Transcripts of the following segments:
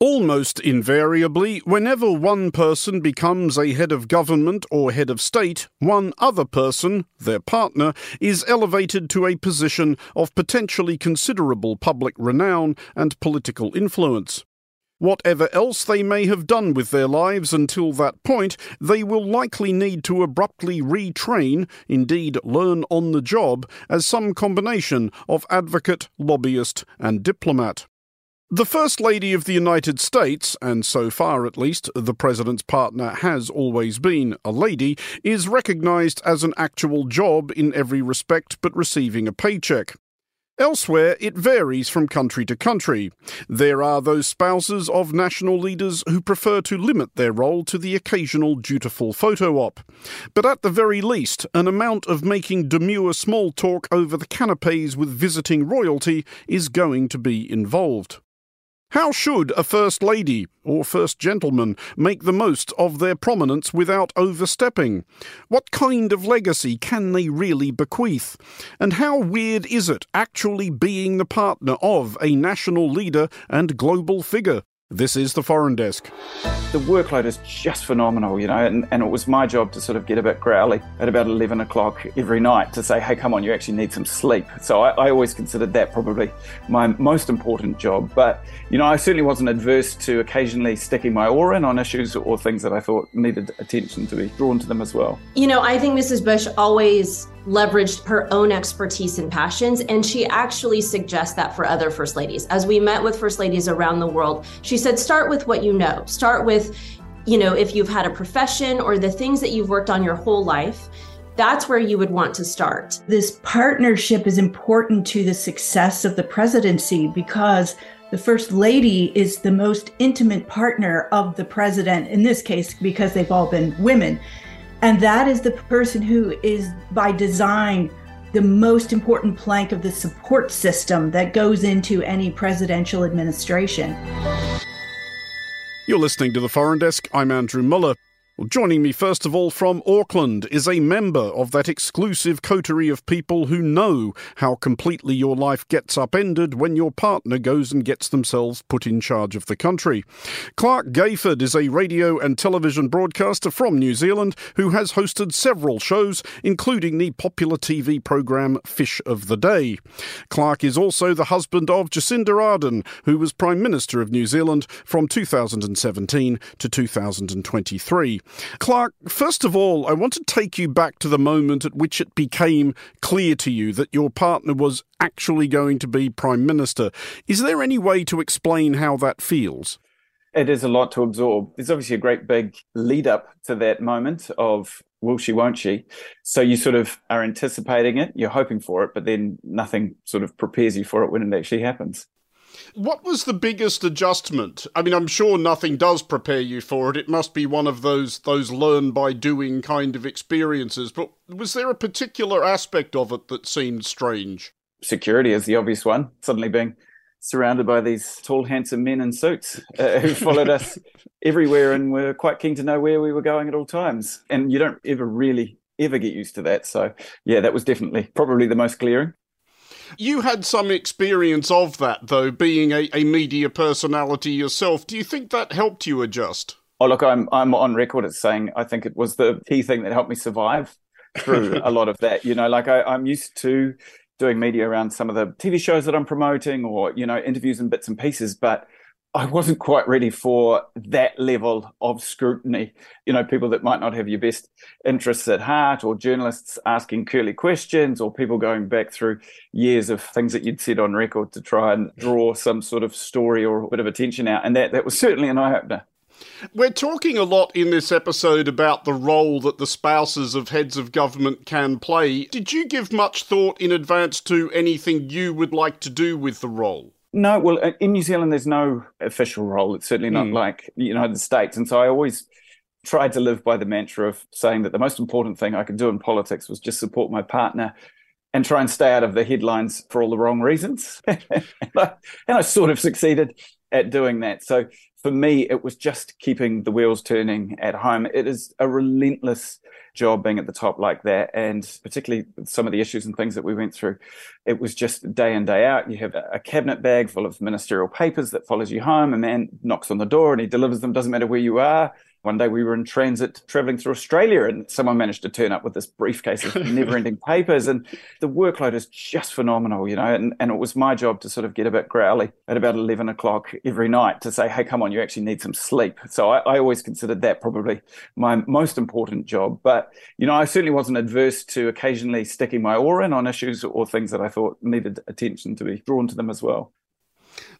Almost invariably, whenever one person becomes a head of government or head of state, one other person, their partner, is elevated to a position of potentially considerable public renown and political influence. Whatever else they may have done with their lives until that point, they will likely need to abruptly retrain, indeed learn on the job, as some combination of advocate, lobbyist, and diplomat. The First Lady of the United States, and so far at least the President's partner has always been a lady, is recognised as an actual job in every respect but receiving a paycheck. Elsewhere, it varies from country to country. There are those spouses of national leaders who prefer to limit their role to the occasional dutiful photo op. But at the very least, an amount of making demure small talk over the canapes with visiting royalty is going to be involved. How should a First Lady or First Gentleman make the most of their prominence without overstepping? What kind of legacy can they really bequeath? And how weird is it actually being the partner of a national leader and global figure? This is the Foreign Desk. The workload is just phenomenal, you know, and, and it was my job to sort of get a bit growly at about 11 o'clock every night to say, hey, come on, you actually need some sleep. So I, I always considered that probably my most important job. But, you know, I certainly wasn't adverse to occasionally sticking my oar in on issues or things that I thought needed attention to be drawn to them as well. You know, I think Mrs. Bush always leveraged her own expertise and passions. And she actually suggests that for other first ladies. As we met with first ladies around the world, she said, start with what you know. Start with, you know, if you've had a profession or the things that you've worked on your whole life. That's where you would want to start. This partnership is important to the success of the presidency because the first lady is the most intimate partner of the president, in this case, because they've all been women. And that is the person who is, by design, the most important plank of the support system that goes into any presidential administration. You're listening to the Foreign Desk. I'm Andrew Mueller. Well, joining me first of all from Auckland is a member of that exclusive coterie of people who know how completely your life gets upended when your partner goes and gets themselves put in charge of the country. Clarke Gayford is a radio and television broadcaster from New Zealand who has hosted several shows, including the popular TV program Fish of the Day. Clarke is also the husband of Jacinda Ardern, who was Prime Minister of New Zealand from 2017 to 2023. Clarke, first of all, I want to take you back to the moment at which it became clear to you that your partner was actually going to be Prime Minister. Is there any way to explain how that feels? It is a lot to absorb. There's obviously a great big lead up to that moment of will she, won't she? So you sort of are anticipating it, you're hoping for it, but then nothing sort of prepares you for it when it actually happens. What was the biggest adjustment? I mean, I'm sure nothing does prepare you for it. It must be one of those those learn by doing kind of experiences. But was there a particular aspect of it that seemed strange? Security is the obvious one. Suddenly being surrounded by these tall, handsome men in suits uh, who followed us everywhere and were quite keen to know where we were going at all times. And you don't ever really ever get used to that. So yeah, that was definitely probably the most glaring. You had some experience of that, though, being a, a media personality yourself. Do you think that helped you adjust? Oh, look, I'm I'm on record as saying I think it was the key thing that helped me survive through a lot of that. You know, like I, I'm used to doing media around some of the TV shows that I'm promoting, or you know, interviews and bits and pieces, but I wasn't quite ready for that level of scrutiny. You know, people that might not have your best interests at heart, or journalists asking curly questions, or people going back through years of things that you'd said on record to try and draw some sort of story or a bit of attention out. And that, that was certainly an eye opener. We're talking a lot in this episode about the role that the spouses of heads of government can play. Did you give much thought in advance to anything you would like to do with the role? No, well, uh, in New Zealand, there's no official role. It's certainly not mm. like the United States. And so I always tried to live by the mantra of saying that the most important thing I could do in politics was just support my partner and try and stay out of the headlines for all the wrong reasons. and, I, and, I, sort of succeeded. At doing that. So for me, it was just keeping the wheels turning at home. It is a relentless job being at the top like that. And particularly some of the issues and things that we went through, it was just day in, day out. You have a cabinet bag full of ministerial papers that follows you home. A man knocks on the door and he delivers them, doesn't matter where you are. One day we were in transit traveling through Australia and someone managed to turn up with this briefcase of never ending papers. And the workload is just phenomenal, you know. And, and it was my job to sort of get a bit growly at about 11 o'clock every night to say, hey, come on, you actually need some sleep. So I, I always considered that probably my most important job. But, you know, I certainly wasn't adverse to occasionally sticking my oar in on issues or things that I thought needed attention to be drawn to them as well.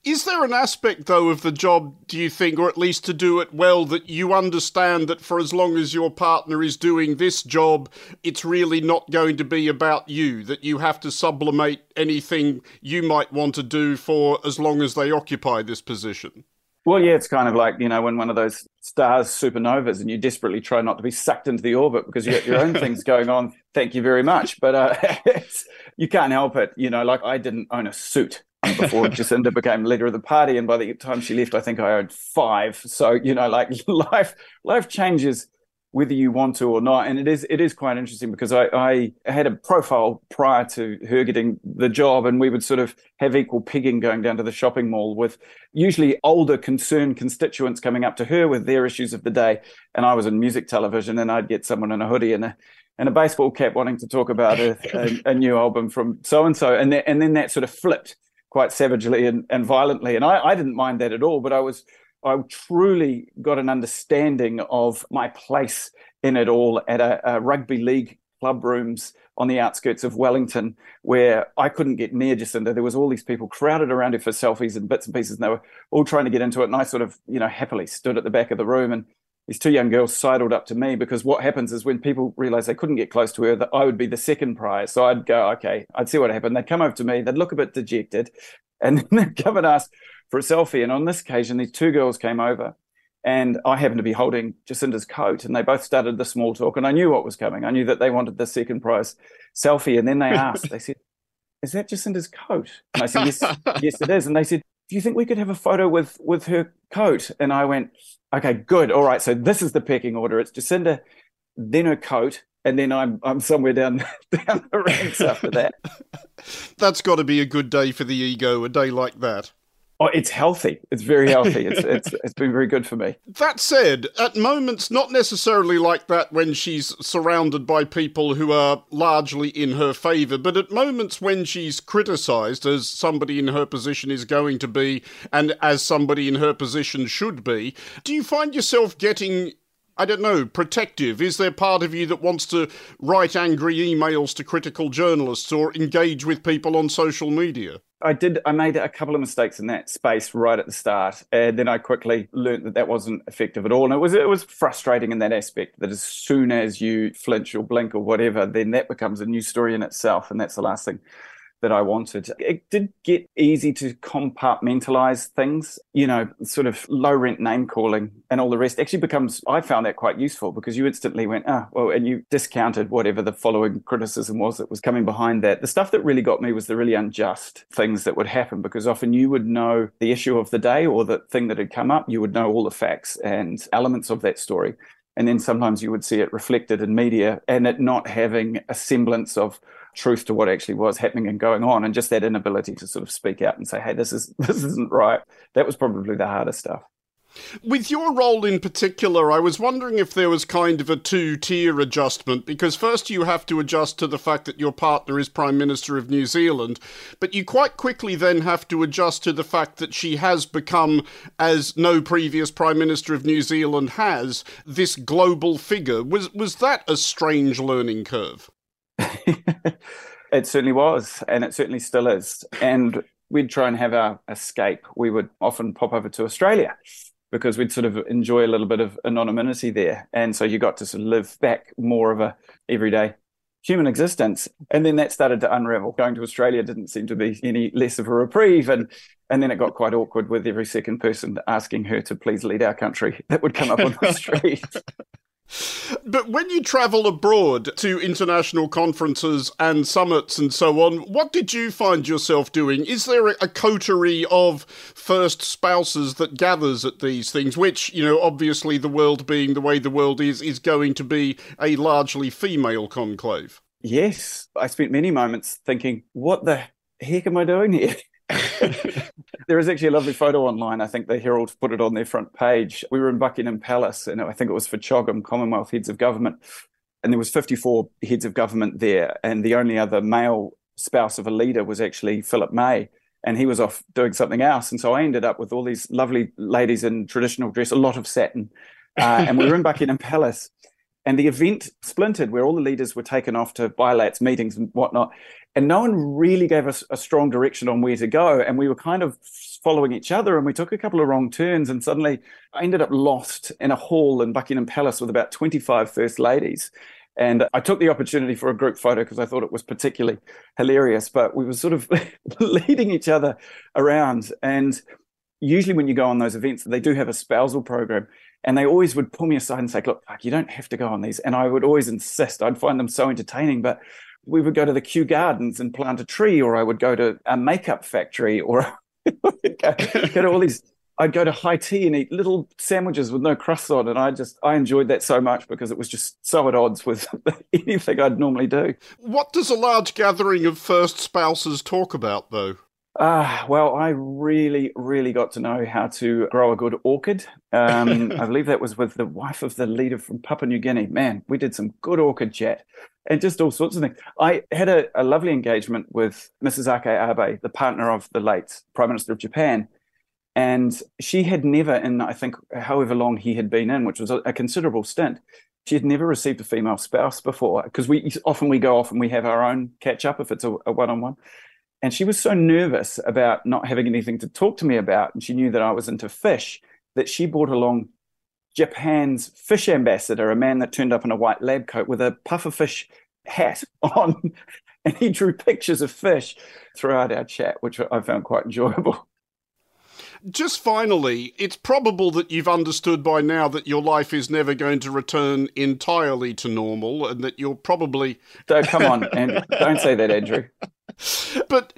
Is there an aspect, though, of the job, do you think, or at least to do it well, that you understand that for as long as your partner is doing this job, it's really not going to be about you, that you have to sublimate anything you might want to do for as long as they occupy this position? Well, yeah, it's kind of like, you know, when one of those stars supernovas and you desperately try not to be sucked into the orbit because you got your own things going on. Thank you very much. But uh, you can't help it. You know, like I didn't own a suit before Jacinda became leader of the party. And by the time she left, I think I owned five. So, you know, like life, life changes whether you want to or not. And it is, it is quite interesting because I, I had a profile prior to her getting the job and we would sort of have equal pigging going down to the shopping mall with usually older concerned constituents coming up to her with their issues of the day. And I was in music television and I'd get someone in a hoodie and a, and a baseball cap wanting to talk about a, a, a new album from so and so, and and then that sort of flipped quite savagely and, and violently. And I, I didn't mind that at all, but I was I truly got an understanding of my place in it all at a, a, rugby league club rooms on the outskirts of Wellington, where I couldn't get near Jacinda. There was all these people crowded around her for selfies and bits and pieces, and they were all trying to get into it. And I sort of, you know, happily stood at the back of the room and these two young girls sidled up to me because what happens is when people realize they couldn't get close to her, that I would be the second prize. So I'd go, okay, I'd see what happened. They'd come over to me, they'd look a bit dejected, and then they'd come and ask for a selfie. And on this occasion, these two girls came over, and I happened to be holding Jacinda's coat, and they both started the small talk. And I knew what was coming. I knew that they wanted the second prize selfie. And then they asked, they said, "Is that Jacinda's coat?" And I said, "Yes, yes, it is." And they said, "Do you think we could have a photo with with her coat?" And I went okay, good. All right. So this is the pecking order. It's Jacinda, then her coat, and then I'm I'm somewhere down down the ranks after that. That's got to be a good day for the ego, a day like that. Oh, it's healthy. It's very healthy. It's it's it's been very good for me. That said, at moments not necessarily like that when she's surrounded by people who are largely in her favour, but at moments when she's criticised, as somebody in her position is going to be, and as somebody in her position should be, do you find yourself getting I don't know, protective? Is there part of you that wants to write angry emails to critical journalists or engage with people on social media? I did. I made a couple of mistakes in that space right at the start, and then I quickly learned that that wasn't effective at all. And it was it was frustrating in that aspect that as soon as you flinch or blink or whatever, then that becomes a new story in itself, and that's the last thing that I wanted. It did get easy to compartmentalize things, you know, sort of low rent name calling and all the rest actually becomes, I found that quite useful because you instantly went, ah, well, and you discounted whatever the following criticism was that was coming behind that. The stuff that really got me was the really unjust things that would happen because often you would know the issue of the day or the thing that had come up, you would know all the facts and elements of that story. And then sometimes you would see it reflected in media and it not having a semblance of truth to what actually was happening and going on and just that inability to sort of speak out and say hey this is this isn't right. That was probably the hardest stuff with your role in particular, I was wondering if there was kind of a two tier adjustment, because first you have to adjust to the fact that your partner is Prime Minister of New Zealand, but you quite quickly then have to adjust to the fact that she has become, as no previous Prime Minister of New Zealand has, this global figure. Was, was that a strange learning curve? it certainly was, and it certainly still is. And we'd try and have our escape. We would often pop over to Australia because we'd sort of enjoy a little bit of anonymity there. And so you got to sort of live back more of a everyday human existence. And then that started to unravel. Going to Australia didn't seem to be any less of a reprieve. And and then it got quite awkward with every second person asking her to please lead our country that would come up on the street. But when you travel abroad to international conferences and summits and so on, what did you find yourself doing? Is there a coterie of first spouses that gathers at these things, which, you know, obviously the world being the way the world is, is going to be a largely female conclave? Yes. I spent many moments thinking, what the heck am I doing here? there is actually a lovely photo online. I think the Herald put it on their front page. We were in Buckingham Palace, and I think it was for CHOGM Commonwealth Heads of Government, and there was 54 heads of government there, and the only other male spouse of a leader was actually Philip May, and he was off doing something else. And so I ended up with all these lovely ladies in traditional dress, a lot of satin, uh, and we were in Buckingham Palace. And the event splintered where all the leaders were taken off to bilats, meetings, and whatnot. And no one really gave us a strong direction on where to go. And we were kind of following each other and we took a couple of wrong turns and suddenly i ended up lost in a hall in buckingham palace with about 25 first ladies. And i took the opportunity for a group photo because i thought it was particularly hilarious but we were sort of leading each other around. And usually when you go on those events they do have a spousal program and they always would pull me aside and say look you don't have to go on these and i would always insist i'd find them so entertaining but we would go to the Kew Gardens and plant a tree, or I would go to a makeup factory, or go, to all these. I'd go to high tea and eat little sandwiches with no crust on, and I just I enjoyed that so much because it was just so at odds with anything I'd normally do. What does a large gathering of first spouses talk about, though? Uh, well, I really, really got to know how to grow a good orchid. Um, I believe that was with the wife of the leader from Papua New Guinea. Man, we did some good orchid chat and just all sorts of things. I had a, a lovely engagement with Mrs. Akie Abe, the partner of the late Prime Minister of Japan. And she had never, in I think however long he had been in, which was a, a considerable stint, she had never received a female spouse before. Because we often we go off and we have our own catch up if it's a one on one. And she was so nervous about not having anything to talk to me about. And she knew that I was into fish that she brought along Japan's fish ambassador, a man that turned up in a white lab coat with a pufferfish hat on. And he drew pictures of fish throughout our chat, which I found quite enjoyable. Just finally, it's probable that you've understood by now that your life is never going to return entirely to normal and that you're probably. Don't, come on, and don't say that, Andrew. But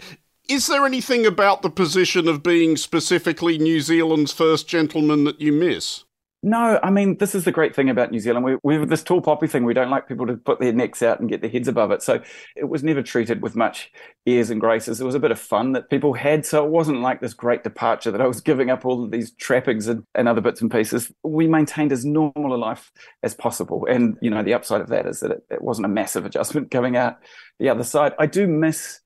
is there anything about the position of being specifically New Zealand's first gentleman that you miss? No, I mean, this is the great thing about New Zealand. We, we have this tall poppy thing. We don't like people to put their necks out and get their heads above it. So it was never treated with much airs and graces. It was a bit of fun that people had. So it wasn't like this great departure that I was giving up all of these trappings and, and other bits and pieces. We maintained as normal a life as possible. And, you know, the upside of that is that it, it wasn't a massive adjustment coming out the other side. I do miss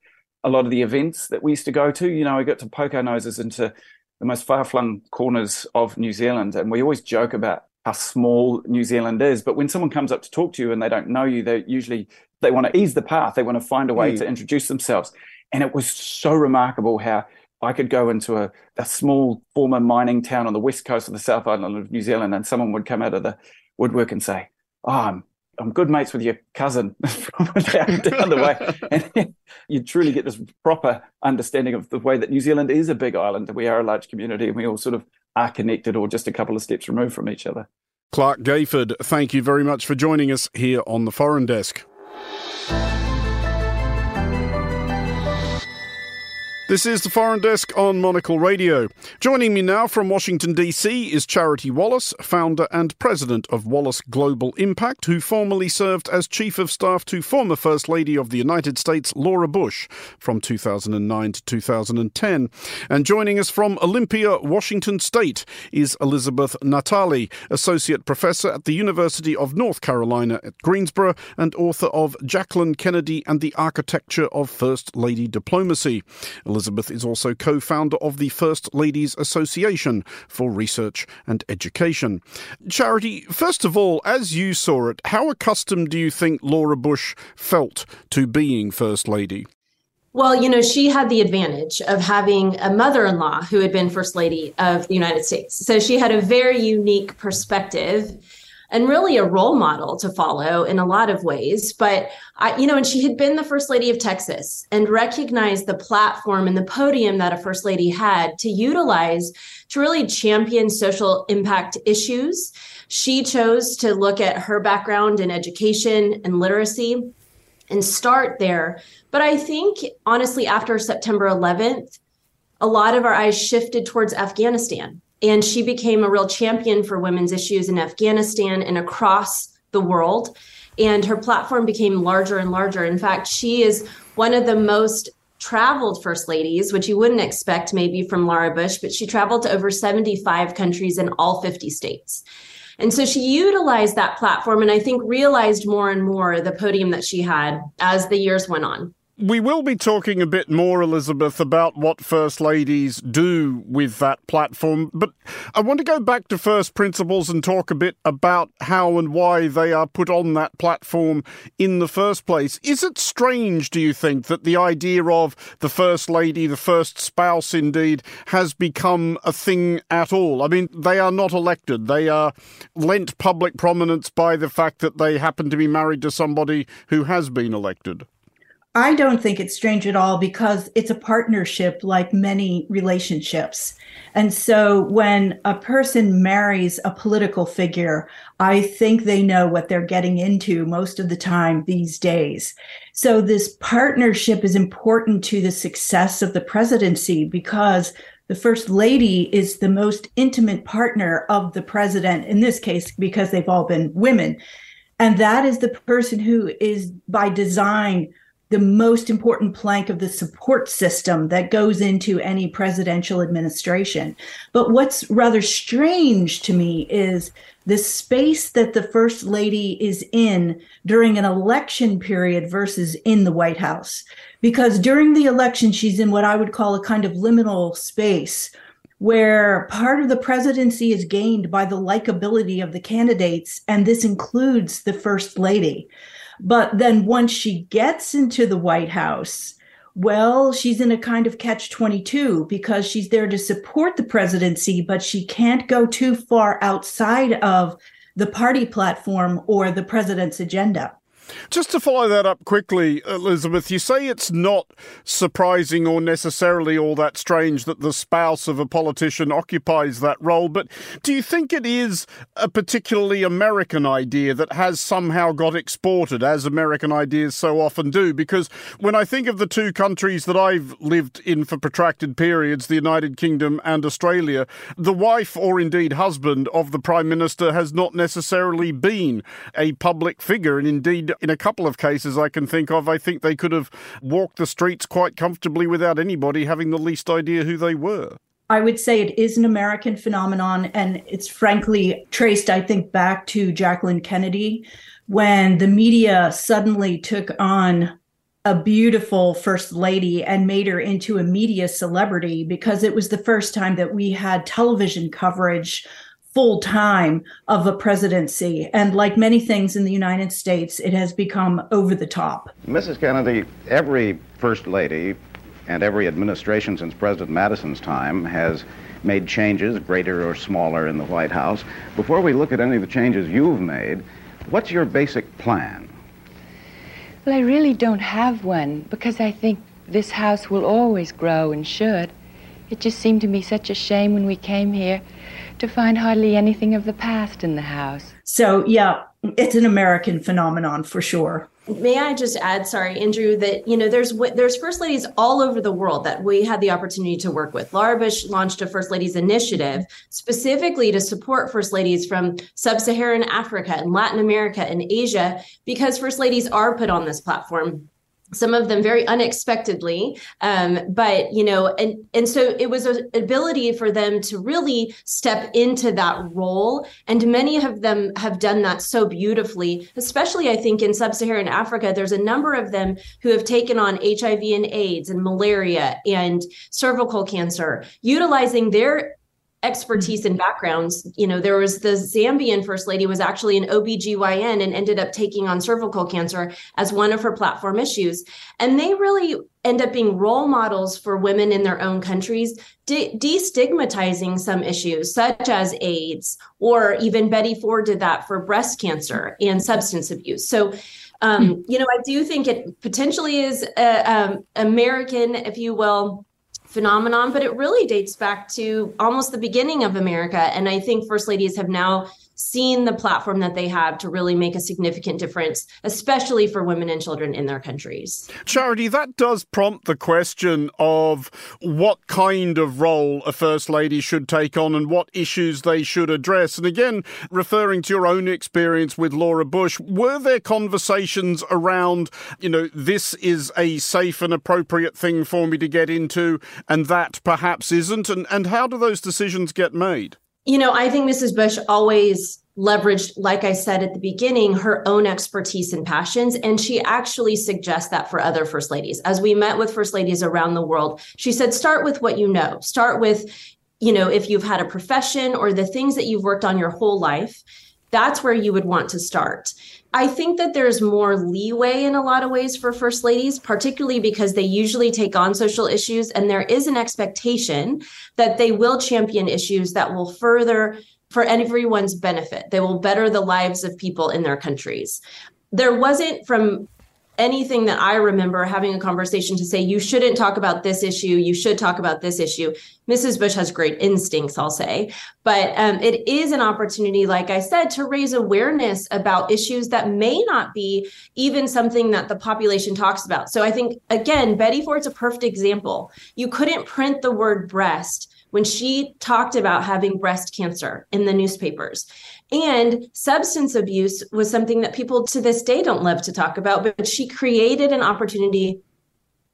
a lot of the events that we used to go to. You know, we got to poke our noses into the most far flung corners of New Zealand. And we always joke about how small New Zealand is. But when someone comes up to talk to you and they don't know you, they usually they want to ease the path. They want to find a way mm. to introduce themselves. And it was so remarkable how I could go into a, a small former mining town on the west coast of the South Island of New Zealand, and someone would come out of the woodwork and say, "Oh, I'm I'm good mates with your cousin from down, down the way. And you truly get this proper understanding of the way that New Zealand is a big island. We are a large community and we all sort of are connected or just a couple of steps removed from each other. Clarke Gayford, thank you very much for joining us here on the Foreign Desk. This is the Foreign Desk on Monocle Radio. Joining me now from Washington, D.C. is Charity Wallace, founder and president of Wallace Global Impact, who formerly served as Chief of Staff to former First Lady of the United States, Laura Bush, from 2009 to 2010. And joining us from Olympia, Washington State, is Elizabeth Natalle, Associate Professor at the University of North Carolina at Greensboro and author of Jacqueline Kennedy and the Architecture of First Lady Diplomacy. Elizabeth is also co founder of the First Ladies Association for Research and Education. Charity, first of all, as you saw it, how accustomed do you think Laura Bush felt to being First Lady? Well, you know, she had the advantage of having a mother in law who had been First Lady of the United States. So she had a very unique perspective and really a role model to follow in a lot of ways. But I, you know, and she had been the first lady of Texas and recognized the platform and the podium that a first lady had to utilize to really champion social impact issues. She chose to look at her background in education and literacy and start there. But I think honestly, after September 11th, a lot of our eyes shifted towards Afghanistan. And she became a real champion for women's issues in Afghanistan and across the world. And her platform became larger and larger. In fact, she is one of the most traveled first ladies, which you wouldn't expect maybe from Laura Bush, but she traveled to over 75 countries in all 50 states. And so she utilized that platform and I think realized more and more the podium that she had as the years went on. We will be talking a bit more, Elizabeth, about what First Ladies do with that platform. But I want to go back to first principles and talk a bit about how and why they are put on that platform in the first place. Is it strange, do you think, that the idea of the First Lady, the first spouse indeed, has become a thing at all? I mean, they are not elected, they are lent public prominence by the fact that they happen to be married to somebody who has been elected. I don't think it's strange at all because it's a partnership like many relationships. And so when a person marries a political figure, I think they know what they're getting into most of the time these days. So this partnership is important to the success of the presidency because the first lady is the most intimate partner of the president in this case because they've all been women. And that is the person who is by design the most important plank of the support system that goes into any presidential administration. But what's rather strange to me is the space that the first lady is in during an election period versus in the White House. Because during the election, she's in what I would call a kind of liminal space where part of the presidency is gained by the likability of the candidates, and this includes the first lady. But then once she gets into the White House, well, she's in a kind of catch 22 because she's there to support the presidency, but she can't go too far outside of the party platform or the president's agenda. Just to follow that up quickly, Elizabeth, you say it's not surprising or necessarily all that strange that the spouse of a politician occupies that role, but do you think it is a particularly American idea that has somehow got exported, as American ideas so often do? Because when I think of the two countries that I've lived in for protracted periods, the United Kingdom and Australia, the wife or indeed husband of the Prime Minister has not necessarily been a public figure, and indeed in a couple of cases I can think of, I think they could have walked the streets quite comfortably without anybody having the least idea who they were. I would say it is an American phenomenon, and it's frankly traced, I think, back to Jacqueline Kennedy when the media suddenly took on a beautiful first lady and made her into a media celebrity because it was the first time that we had television coverage full time of a presidency. And like many things in the United States, it has become over the top. Mrs. Kennedy, every first lady and every administration since President Madison's time has made changes, greater or smaller, in the White House. Before we look at any of the changes you've made, what's your basic plan? Well, I really don't have one because I think this house will always grow and should. It just seemed to me such a shame when we came here to find hardly anything of the past in the house. So, yeah, it's an American phenomenon for sure. May I just add, sorry, Andrew, that you know there's there's first ladies all over the world that we had the opportunity to work with. Laura Bush launched a First Ladies Initiative specifically to support first ladies from sub-Saharan Africa and Latin America and Asia because first ladies are put on this platform some of them very unexpectedly um, but you know and and so it was an ability for them to really step into that role and many of them have done that so beautifully especially i think in sub-saharan africa there's a number of them who have taken on hiv and aids and malaria and cervical cancer utilizing their expertise and backgrounds. You know, there was the Zambian first lady was actually an OBGYN and ended up taking on cervical cancer as one of her platform issues. And they really end up being role models for women in their own countries, de- destigmatizing some issues such as AIDS, or even Betty Ford did that for breast cancer and substance abuse. So, um, you know, I do think it potentially is a, um, American, if you will, phenomenon, but it really dates back to almost the beginning of America. And I think first ladies have now seen the platform that they have to really make a significant difference, especially for women and children in their countries. Charity, that does prompt the question of what kind of role a First Lady should take on and what issues they should address. And again, referring to your own experience with Laura Bush, were there conversations around, you know, this is a safe and appropriate thing for me to get into and that perhaps isn't? And, and how do those decisions get made? You know, I think Mrs. Bush always leveraged, like I said at the beginning, her own expertise and passions. And she actually suggests that for other first ladies. As we met with first ladies around the world, she said, start with what you know. Start with, you know, if you've had a profession or the things that you've worked on your whole life, that's where you would want to start. I think that there's more leeway in a lot of ways for first ladies, particularly because they usually take on social issues and there is an expectation that they will champion issues that will further for everyone's benefit. They will better the lives of people in their countries. There wasn't from anything that I remember having a conversation to say, you shouldn't talk about this issue, you should talk about this issue. Mrs. Bush has great instincts, I'll say. But um, it is an opportunity, like I said, to raise awareness about issues that may not be even something that the population talks about. So I think, again, Betty Ford's a perfect example. You couldn't print the word breast when she talked about having breast cancer in the newspapers. And substance abuse was something that people to this day don't love to talk about, but she created an opportunity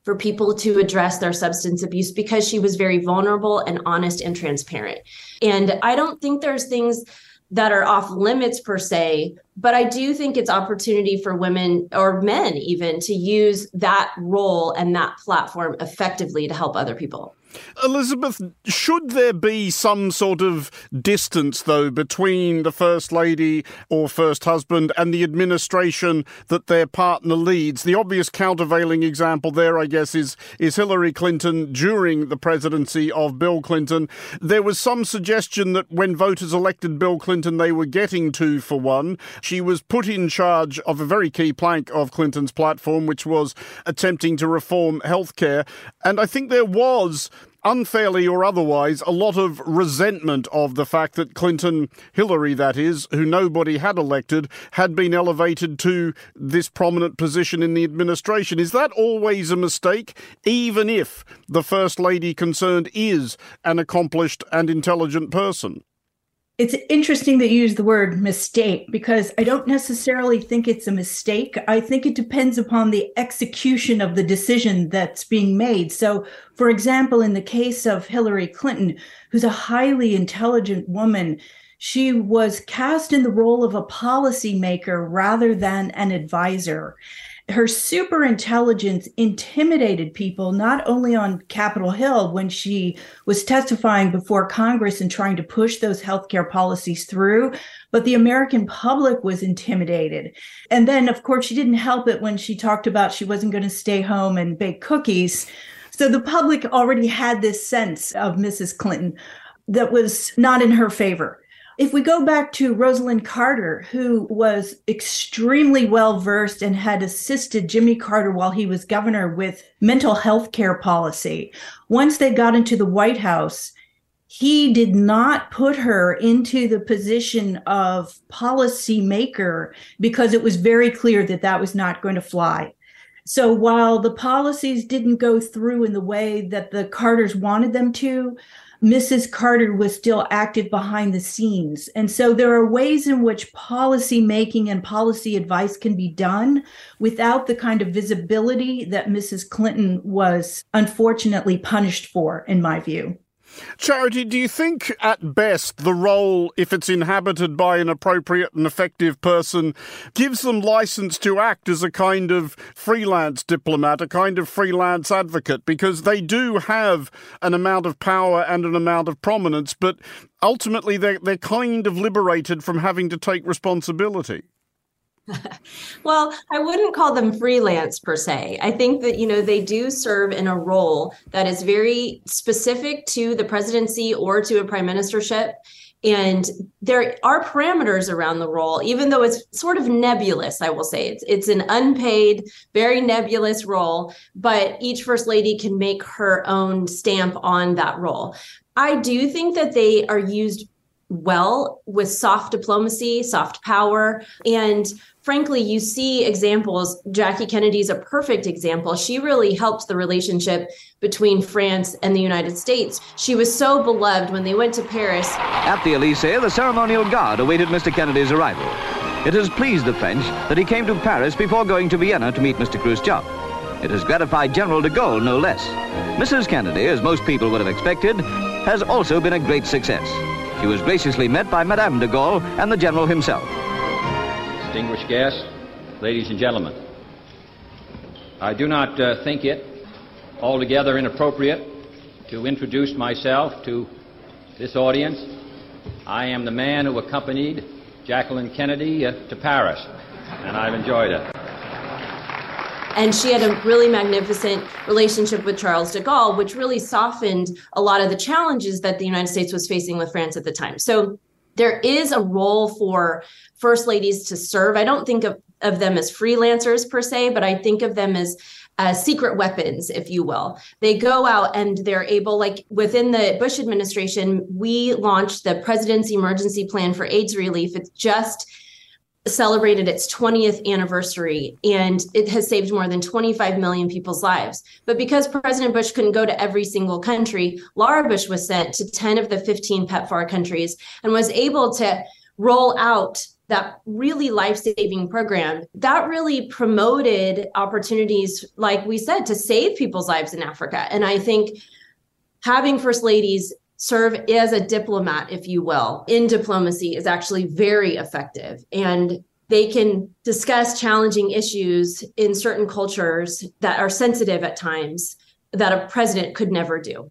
for people to address their substance abuse because she was very vulnerable and honest and transparent. And I don't think there's things that are off limits per se, but I do think it's opportunity for women or men even to use that role and that platform effectively to help other people. Elizabeth, should there be some sort of distance, though, between the First Lady or First Husband and the administration that their partner leads? The obvious countervailing example there, I guess, is, is Hillary Clinton during the presidency of Bill Clinton. There was some suggestion that when voters elected Bill Clinton, they were getting two for one. She was put in charge of a very key plank of Clinton's platform, which was attempting to reform healthcare. And I think there was unfairly or otherwise, a lot of resentment of the fact that Clinton, Hillary, that is, who nobody had elected, had been elevated to this prominent position in the administration. Is that always a mistake, even if the First Lady concerned is an accomplished and intelligent person? It's interesting that you use the word mistake because I don't necessarily think it's a mistake. I think it depends upon the execution of the decision that's being made. So, for example, in the case of Hillary Clinton, who's a highly intelligent woman, she was cast in the role of a policymaker rather than an advisor her super intelligence intimidated people not only on Capitol Hill when she was testifying before Congress and trying to push those healthcare policies through, but the American public was intimidated. And then, of course, she didn't help it when she talked about she wasn't going to stay home and bake cookies. So the public already had this sense of Mrs. Clinton that was not in her favor. If we go back to Rosalynn Carter, who was extremely well versed and had assisted Jimmy Carter while he was governor with mental health care policy, once they got into the White House, he did not put her into the position of policymaker because it was very clear that that was not going to fly. So while the policies didn't go through in the way that the Carters wanted them to, Mrs. Carter was still active behind the scenes. And so there are ways in which policy making and policy advice can be done without the kind of visibility that Mrs. Clinton was unfortunately punished for, in my view. Charity, do you think at best the role, if it's inhabited by an appropriate and effective person, gives them license to act as a kind of freelance diplomat, a kind of freelance advocate? Because they do have an amount of power and an amount of prominence, but ultimately they're, they're kind of liberated from having to take responsibility. well, I wouldn't call them freelance per se. I think that, you know, they do serve in a role that is very specific to the presidency or to a prime ministership. And there are parameters around the role, even though it's sort of nebulous, I will say. It's it's an unpaid, very nebulous role, but each first lady can make her own stamp on that role. I do think that they are used well with soft diplomacy, soft power, and frankly, you see examples. Jackie Kennedy's a perfect example. She really helped the relationship between France and the United States. She was so beloved when they went to Paris. At the Elysee, the ceremonial guard awaited Mr. Kennedy's arrival. It has pleased the French that he came to Paris before going to Vienna to meet Mr. Khrushchev. It has gratified General de Gaulle, no less. Mrs. Kennedy, as most people would have expected, has also been a great success. She was graciously met by Madame de Gaulle and the General himself distinguished guests, ladies and gentlemen. I do not uh, think it altogether inappropriate to introduce myself to this audience. I am the man who accompanied Jacqueline Kennedy uh, to Paris, and I've enjoyed it. And she had a really magnificent relationship with Charles de Gaulle, which really softened a lot of the challenges that the United States was facing with France at the time. So there is a role for first ladies to serve. I don't think of, of them as freelancers per se, but I think of them as uh, secret weapons, if you will. They go out and they're able, like within the Bush administration, we launched the President's Emergency Plan for AIDS Relief. It's just celebrated its 20th anniversary and it has saved more than 25 million people's lives. But because President Bush couldn't go to every single country, Laura Bush was sent to 10 of the 15 PEPFAR countries and was able to roll out that really life-saving program that really promoted opportunities like we said to save people's lives in Africa. And I think having first ladies serve as a diplomat, if you will, in diplomacy is actually very effective. And they can discuss challenging issues in certain cultures that are sensitive at times that a president could never do.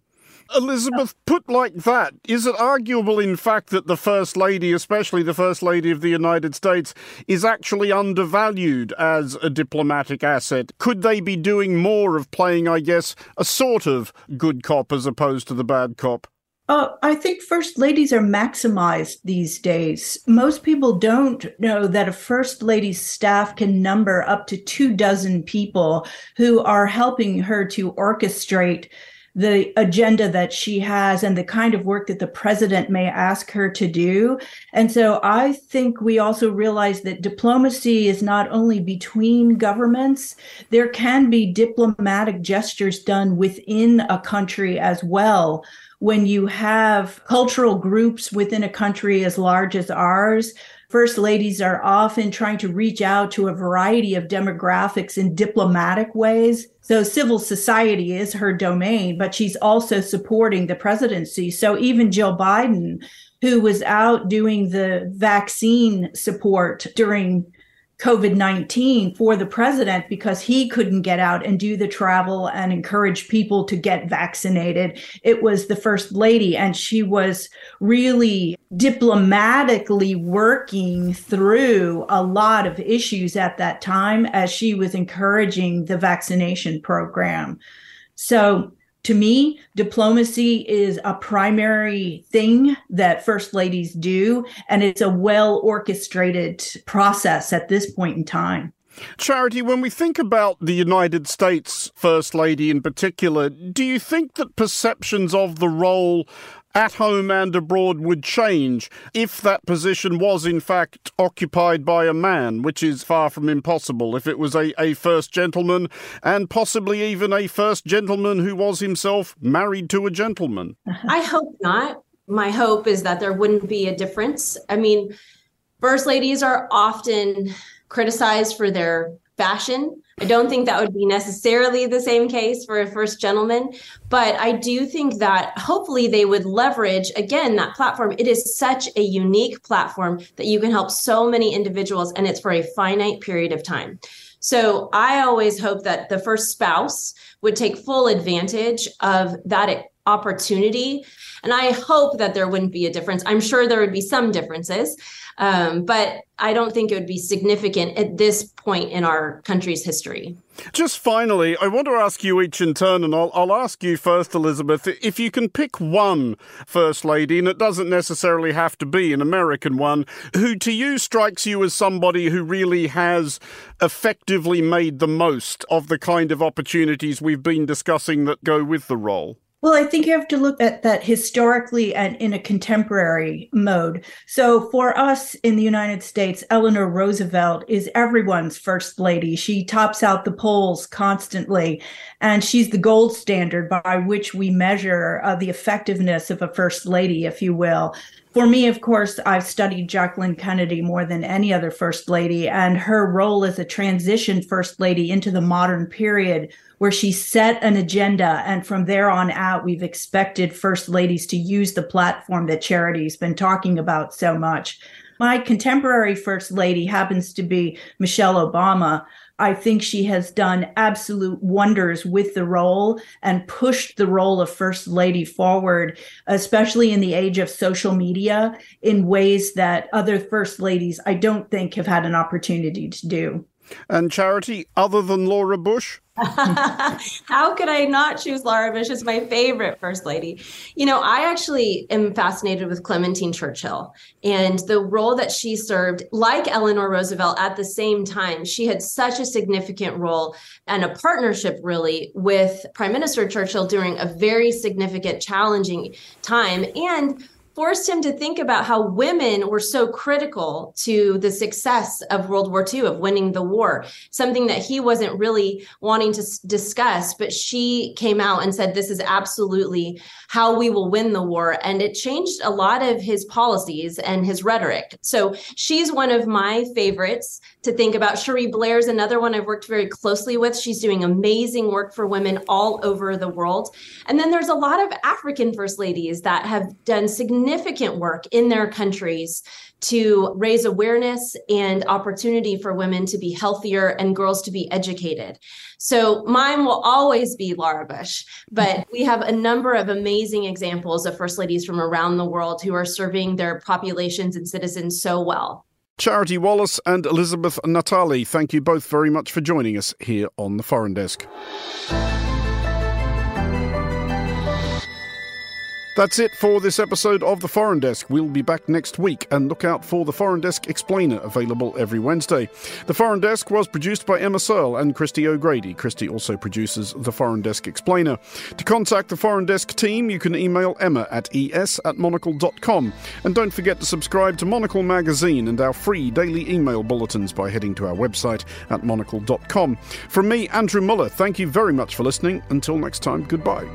Elizabeth, put like that, is it arguable, in fact, that the First Lady, especially the First Lady of the United States, is actually undervalued as a diplomatic asset? Could they be doing more of playing, I guess, a sort of good cop as opposed to the bad cop? Uh, I think first ladies are maximized these days. Most people don't know that a first lady's staff can number up to two dozen people who are helping her to orchestrate the agenda that she has and the kind of work that the president may ask her to do. And so I think we also realize that diplomacy is not only between governments, there can be diplomatic gestures done within a country as well when you have cultural groups within a country as large as ours, first ladies are often trying to reach out to a variety of demographics in diplomatic ways. So civil society is her domain, but she's also supporting the presidency. So even Jill Biden, who was out doing the vaccine support during COVID 19 for the president because he couldn't get out and do the travel and encourage people to get vaccinated. It was the first lady, and she was really diplomatically working through a lot of issues at that time as she was encouraging the vaccination program. So to me, diplomacy is a primary thing that first ladies do, and it's a well orchestrated process at this point in time. Charity, when we think about the United States First Lady in particular, do you think that perceptions of the role at home and abroad would change if that position was in fact occupied by a man, which is far from impossible, if it was a, a first gentleman and possibly even a first gentleman who was himself married to a gentleman. I hope not. My hope is that there wouldn't be a difference. I mean, first ladies are often criticized for their fashion. I don't think that would be necessarily the same case for a first gentleman, but I do think that hopefully they would leverage again that platform. It is such a unique platform that you can help so many individuals and it's for a finite period of time. So I always hope that the first spouse would take full advantage of that opportunity. And I hope that there wouldn't be a difference. I'm sure there would be some differences, um, but I don't think it would be significant at this point in our country's history. Just finally, I want to ask you each in turn, and I'll, I'll ask you first, Elizabeth. If you can pick one First Lady, and it doesn't necessarily have to be an American one, who to you strikes you as somebody who really has effectively made the most of the kind of opportunities we've been discussing that go with the role? Well, I think you have to look at that historically and in a contemporary mode. So, for us in the United States, Eleanor Roosevelt is everyone's first lady. She tops out the polls constantly, and she's the gold standard by which we measure uh, the effectiveness of a first lady, if you will. For me, of course, I've studied Jacqueline Kennedy more than any other first lady, and her role as a transition first lady into the modern period where she set an agenda. And from there on out, we've expected first ladies to use the platform that charity's been talking about so much. My contemporary first lady happens to be Michelle Obama. I think she has done absolute wonders with the role and pushed the role of First Lady forward, especially in the age of social media, in ways that other First Ladies I don't think have had an opportunity to do. And Charity, other than Laura Bush? How could I not choose Laura Bush as my favorite first lady? You know, I actually am fascinated with Clementine Churchill and the role that she served, like Eleanor Roosevelt, at the same time. She had such a significant role and a partnership, really, with Prime Minister Churchill during a very significant, challenging time. And forced him to think about how women were so critical to the success of World War II, of winning the war, something that he wasn't really wanting to discuss. But she came out and said, This is absolutely how we will win the war. And it changed a lot of his policies and his rhetoric. So she's one of my favorites to think about. Cherie Blair is another one I've worked very closely with. She's doing amazing work for women all over the world. And then there's a lot of African first ladies that have done significant work in their countries to raise awareness and opportunity for women to be healthier and girls to be educated. So mine will always be Laura Bush, but we have a number of amazing examples of first ladies from around the world who are serving their populations and citizens so well. Charity Wallace and Elizabeth Natalle, thank you both very much for joining us here on the Foreign Desk. That's it for this episode of The Foreign Desk. We'll be back next week and look out for The Foreign Desk Explainer, available every Wednesday. The Foreign Desk was produced by Emma Searle and Christy O'Grady. Christy also produces The Foreign Desk Explainer. To contact the Foreign Desk team, you can email emma at es at monocle.com. And don't forget to subscribe to Monocle Magazine and our free daily email bulletins by heading to our website at monocle.com. From me, Andrew Mueller, thank you very much for listening. Until next time, goodbye.